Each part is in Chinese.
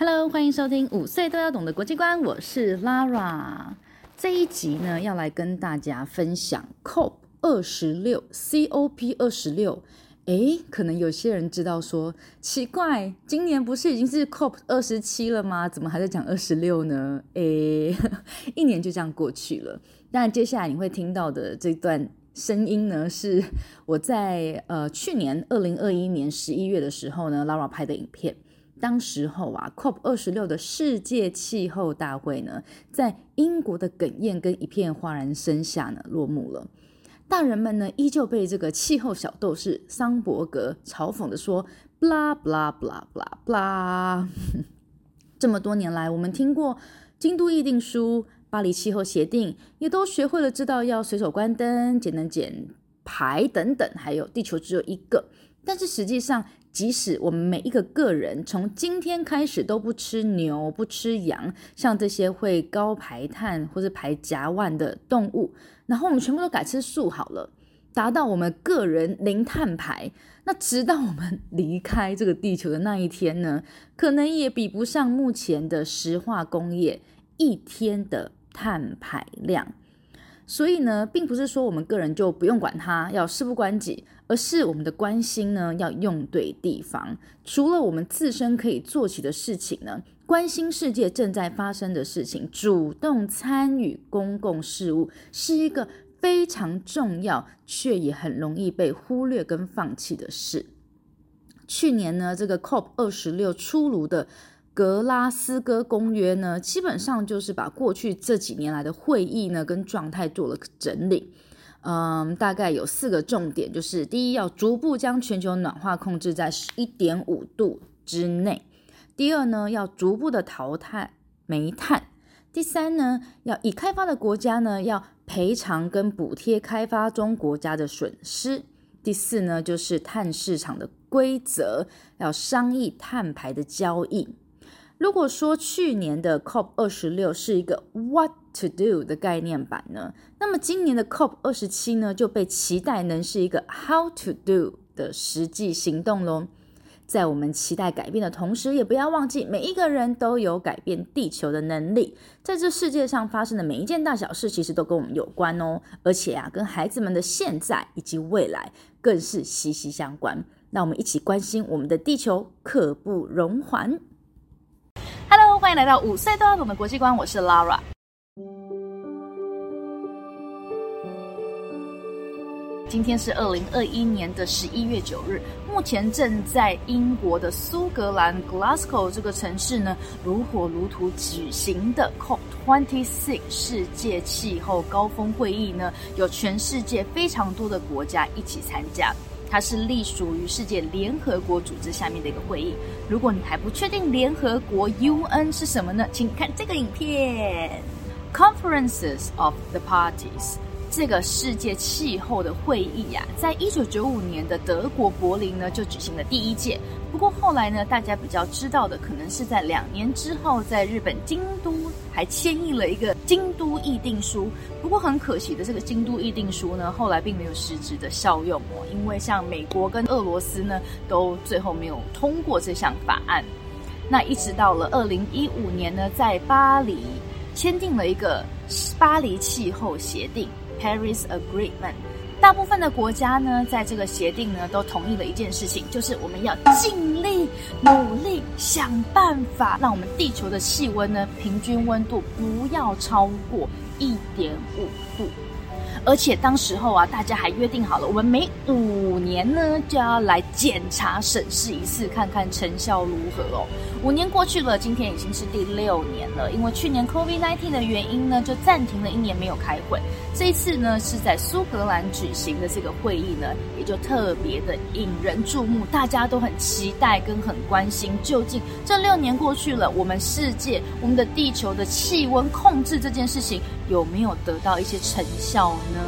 Hello，欢迎收听五岁都要懂的国际观，我是 Lara。这一集呢，要来跟大家分享 COP 二十六，COP 二十六。诶，可能有些人知道说，奇怪，今年不是已经是 COP 二十七了吗？怎么还在讲二十六呢？诶，一年就这样过去了。但接下来你会听到的这段声音呢，是我在呃去年二零二一年十一月的时候呢，Lara 拍的影片。当时候啊，COP 二十六的世界气候大会呢，在英国的哽咽跟一片哗然声下呢落幕了。大人们呢，依旧被这个气候小斗士桑伯格嘲讽的说：“blah blah blah blah blah。”这么多年来，我们听过京都议定书、巴黎气候协定，也都学会了知道要随手关灯、节能减排等等，还有地球只有一个。但是实际上，即使我们每一个个人从今天开始都不吃牛、不吃羊，像这些会高排碳或是排甲烷的动物，然后我们全部都改吃素好了，达到我们个人零碳排，那直到我们离开这个地球的那一天呢，可能也比不上目前的石化工业一天的碳排量。所以呢，并不是说我们个人就不用管它，要事不关己，而是我们的关心呢要用对地方。除了我们自身可以做起的事情呢，关心世界正在发生的事情，主动参与公共事务，是一个非常重要却也很容易被忽略跟放弃的事。去年呢，这个 COP 二十六出炉的。格拉斯哥公约呢，基本上就是把过去这几年来的会议呢跟状态做了整理。嗯，大概有四个重点，就是第一，要逐步将全球暖化控制在十一点五度之内；第二呢，要逐步的淘汰煤炭；第三呢，要已开发的国家呢要赔偿跟补贴开发中国家的损失；第四呢，就是碳市场的规则，要商议碳排的交易。如果说去年的 COP 二十六是一个 What to do 的概念版呢，那么今年的 COP 二十七呢就被期待能是一个 How to do 的实际行动喽。在我们期待改变的同时，也不要忘记每一个人都有改变地球的能力。在这世界上发生的每一件大小事，其实都跟我们有关哦，而且啊，跟孩子们的现在以及未来更是息息相关。那我们一起关心我们的地球，刻不容缓。Hello，欢迎来到五岁都要懂的国际观，我是 Lara。今天是二零二一年的十一月九日，目前正在英国的苏格兰 Glasgow 这个城市呢，如火如荼举行的 COP26 世界气候高峰会议呢，有全世界非常多的国家一起参加。它是隶属于世界联合国组织下面的一个会议。如果你还不确定联合国 UN 是什么呢？请看这个影片：Conferences of the Parties。这个世界气候的会议呀、啊，在一九九五年的德国柏林呢就举行了第一届。不过后来呢，大家比较知道的，可能是在两年之后，在日本京都还签订了一个京都议定书。不过很可惜的，这个京都议定书呢，后来并没有实质的效用哦，因为像美国跟俄罗斯呢，都最后没有通过这项法案。那一直到了二零一五年呢，在巴黎签订了一个巴黎气候协定。Paris Agreement，大部分的国家呢，在这个协定呢，都同意了一件事情，就是我们要尽力努力想办法，让我们地球的气温呢，平均温度不要超过一点五度。而且当时候啊，大家还约定好了，我们每五年呢就要来检查审视一次，看看成效如何哦。五年过去了，今天已经是第六年了。因为去年 COVID-19 的原因呢，就暂停了一年没有开会。这一次呢，是在苏格兰举行的这个会议呢，也就特别的引人注目，大家都很期待跟很关心，究竟这六年过去了，我们世界、我们的地球的气温控制这件事情有没有得到一些成效呢？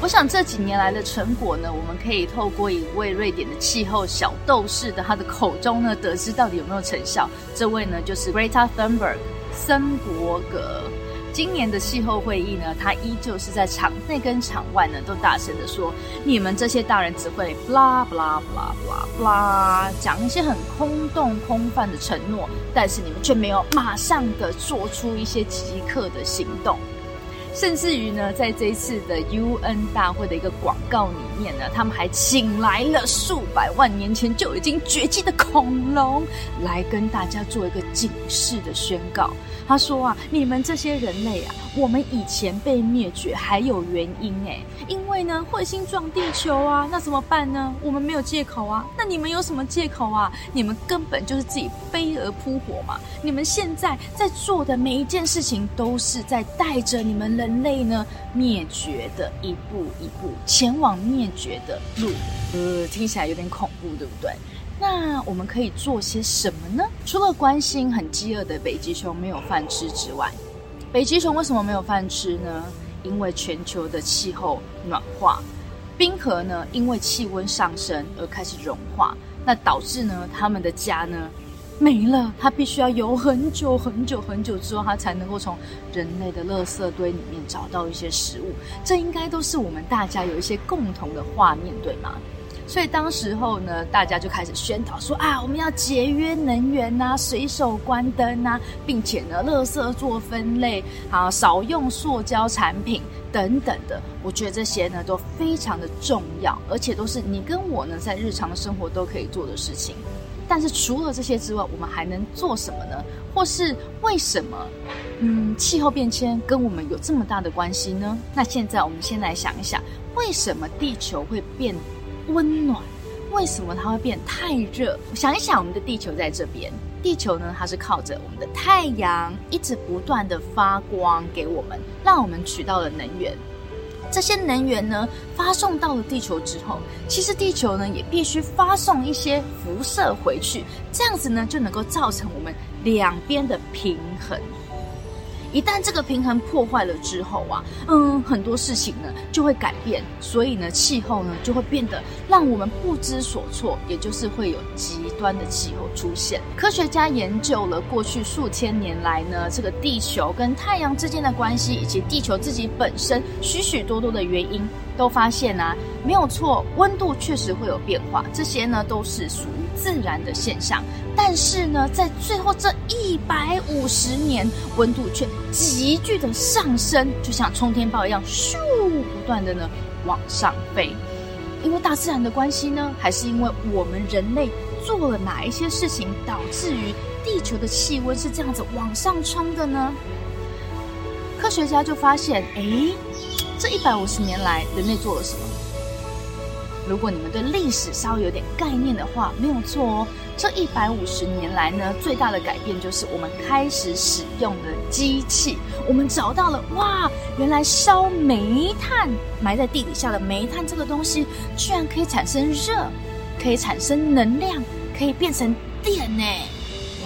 我想这几年来的成果呢，我们可以透过一位瑞典的气候小斗士的他的口中呢，得知到底有没有成效。这位呢，就是 Greta Thunberg 森伯格。今年的气候会议呢，他依旧是在场内跟场外呢，都大声的说：“你们这些大人只会 blah blah blah blah blah，讲一些很空洞空泛的承诺，但是你们却没有马上的做出一些即刻的行动。甚至于呢，在这一次的 UN 大会的一个广告里面呢，他们还请来了数百万年前就已经绝迹的恐龙，来跟大家做一个警示的宣告。他说啊，你们这些人类啊，我们以前被灭绝还有原因诶，因为呢，彗星撞地球啊，那怎么办呢？我们没有借口啊，那你们有什么借口啊？你们根本就是自己飞蛾扑火嘛！你们现在在做的每一件事情，都是在带着你们人类呢灭绝的一步一步前往灭绝的路。呃，听起来有点恐怖，对不对？那我们可以做些什么呢？除了关心很饥饿的北极熊没有饭吃之外，北极熊为什么没有饭吃呢？因为全球的气候暖化，冰河呢因为气温上升而开始融化，那导致呢他们的家呢没了，它必须要游很久很久很久之后，它才能够从人类的垃圾堆里面找到一些食物。这应该都是我们大家有一些共同的画面，对吗？所以当时候呢，大家就开始宣导说啊，我们要节约能源呐，随手关灯呐，并且呢，垃圾做分类，啊，少用塑胶产品等等的。我觉得这些呢都非常的重要，而且都是你跟我呢在日常生活都可以做的事情。但是除了这些之外，我们还能做什么呢？或是为什么，嗯，气候变迁跟我们有这么大的关系呢？那现在我们先来想一想，为什么地球会变温暖，为什么它会变太热？想一想，我们的地球在这边，地球呢，它是靠着我们的太阳一直不断的发光给我们，让我们取到了能源。这些能源呢，发送到了地球之后，其实地球呢也必须发送一些辐射回去，这样子呢就能够造成我们两边的平衡。一旦这个平衡破坏了之后啊，嗯，很多事情呢就会改变，所以呢，气候呢就会变得让我们不知所措，也就是会有极端的气候出现。科学家研究了过去数千年来呢，这个地球跟太阳之间的关系，以及地球自己本身许许多多的原因，都发现啊，没有错，温度确实会有变化，这些呢都是属于自然的现象。但是呢，在最后这一百五十年，温度却急剧的上升，就像冲天炮一样，咻，不断的呢往上飞。因为大自然的关系呢，还是因为我们人类做了哪一些事情，导致于地球的气温是这样子往上冲的呢？科学家就发现，诶，这一百五十年来，人类做了什么？如果你们对历史稍微有点概念的话，没有错哦。这一百五十年来呢，最大的改变就是我们开始使用了机器。我们找到了，哇，原来烧煤炭埋在地底下的煤炭这个东西，居然可以产生热，可以产生能量，可以变成电呢！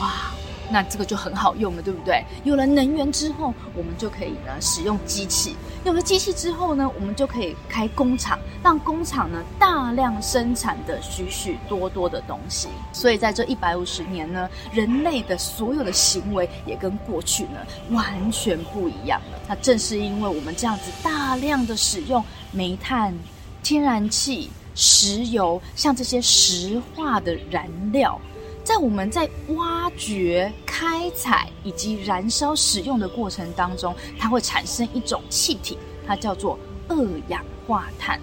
哇！那这个就很好用了，对不对？有了能源之后，我们就可以呢使用机器。有了机器之后呢，我们就可以开工厂，让工厂呢大量生产的许许多多的东西。所以在这一百五十年呢，人类的所有的行为也跟过去呢完全不一样了。那正是因为我们这样子大量的使用煤炭、天然气、石油，像这些石化的燃料。在我们在挖掘、开采以及燃烧使用的过程当中，它会产生一种气体，它叫做二氧化碳。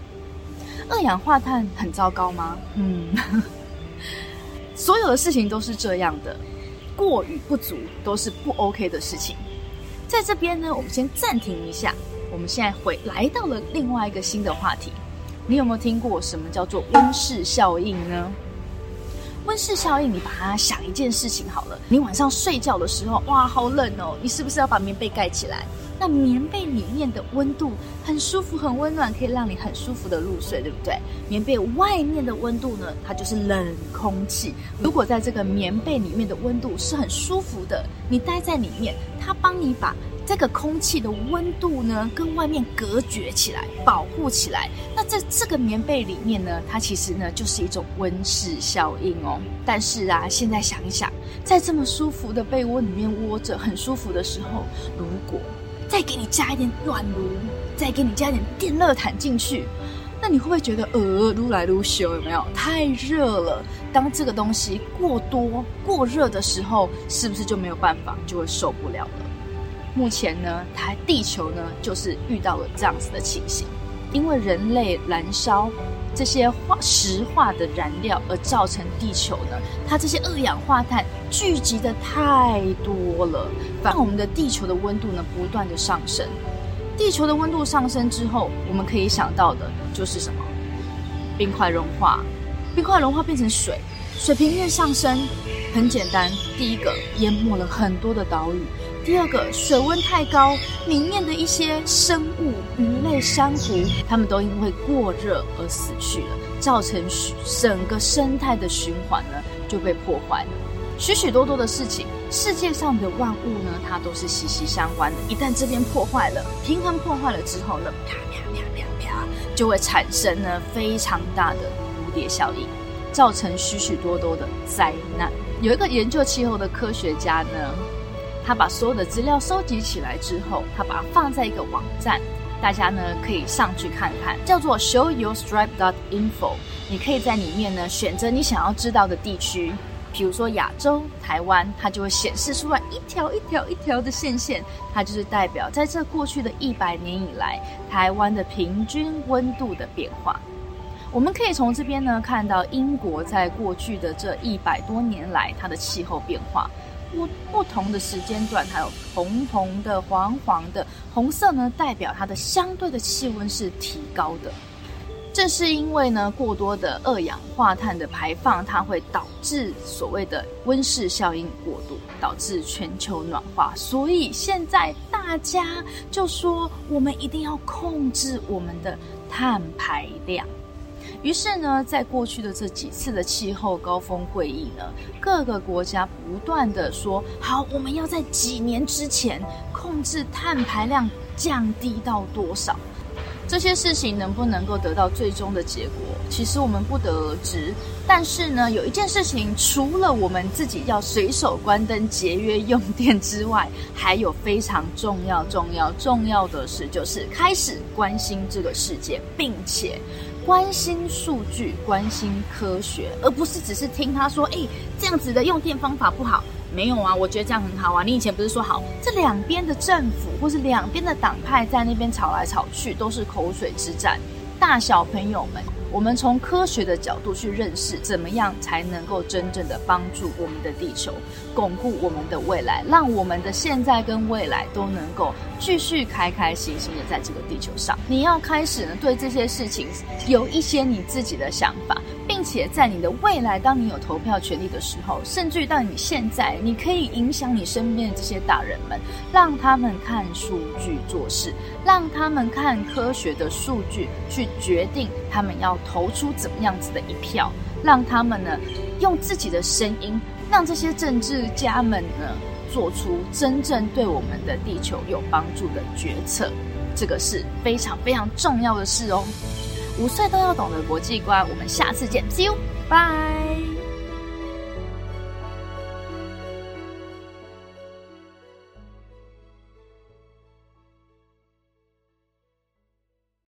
二氧化碳很糟糕吗？嗯，所有的事情都是这样的，过与不足都是不 OK 的事情。在这边呢，我们先暂停一下，我们现在回来到了另外一个新的话题。你有没有听过什么叫做温室效应呢？温室效应，你把它想一件事情好了。你晚上睡觉的时候，哇，好冷哦！你是不是要把棉被盖起来？那棉被里面的温度很舒服、很温暖，可以让你很舒服的入睡，对不对？棉被外面的温度呢，它就是冷空气。如果在这个棉被里面的温度是很舒服的，你待在里面，它帮你把。这个空气的温度呢，跟外面隔绝起来，保护起来。那在这个棉被里面呢，它其实呢就是一种温室效应哦。但是啊，现在想一想，在这么舒服的被窝里面窝着，很舒服的时候，如果再给你加一点暖炉，再给你加一点电热毯进去，那你会不会觉得呃，撸来撸去有没有？太热了。当这个东西过多、过热的时候，是不是就没有办法，就会受不了了？目前呢，台地球呢，就是遇到了这样子的情形，因为人类燃烧这些化石化的燃料，而造成地球呢，它这些二氧化碳聚集的太多了，让我们的地球的温度呢，不断的上升。地球的温度上升之后，我们可以想到的就是什么？冰块融化，冰块融化变成水，水平面上升。很简单，第一个淹没了很多的岛屿；第二个，水温太高，里面的一些生物、鱼类、珊瑚，它们都因为过热而死去了，造成整个生态的循环呢就被破坏了。许许多多的事情，世界上的万物呢，它都是息息相关的。一旦这边破坏了，平衡破坏了之后呢，啪啪啪啪啪，就会产生呢非常大的蝴蝶效应，造成许许多多的灾难。有一个研究气候的科学家呢，他把所有的资料收集起来之后，他把它放在一个网站，大家呢可以上去看看，叫做 ShowYourStripe.info。你可以在里面呢选择你想要知道的地区。比如说亚洲台湾，它就会显示出来一条一条一条的线线，它就是代表在这过去的一百年以来，台湾的平均温度的变化。我们可以从这边呢看到英国在过去的这一百多年来它的气候变化，不不同的时间段，还有红红的、黄黄的，红色呢代表它的相对的气温是提高的。正是因为呢，过多的二氧化碳的排放，它会导致所谓的温室效应过度，导致全球暖化。所以现在大家就说，我们一定要控制我们的碳排量。于是呢，在过去的这几次的气候高峰会议呢，各个国家不断的说，好，我们要在几年之前控制碳排量降低到多少。这些事情能不能够得到最终的结果，其实我们不得而知。但是呢，有一件事情，除了我们自己要随手关灯节约用电之外，还有非常重要、重要、重要的事，就是开始关心这个世界，并且关心数据、关心科学，而不是只是听他说：“诶，这样子的用电方法不好。”没有啊，我觉得这样很好啊。你以前不是说好，这两边的政府或是两边的党派在那边吵来吵去，都是口水之战。大小朋友们，我们从科学的角度去认识，怎么样才能够真正的帮助我们的地球，巩固我们的未来，让我们的现在跟未来都能够继续开开心心的在这个地球上。你要开始呢，对这些事情有一些你自己的想法。并且在你的未来，当你有投票权利的时候，甚至于到你现在，你可以影响你身边的这些大人们，让他们看数据做事，让他们看科学的数据去决定他们要投出怎么样子的一票，让他们呢用自己的声音，让这些政治家们呢做出真正对我们的地球有帮助的决策，这个是非常非常重要的事哦。五岁都要懂的国际观，我们下次见，See you，bye。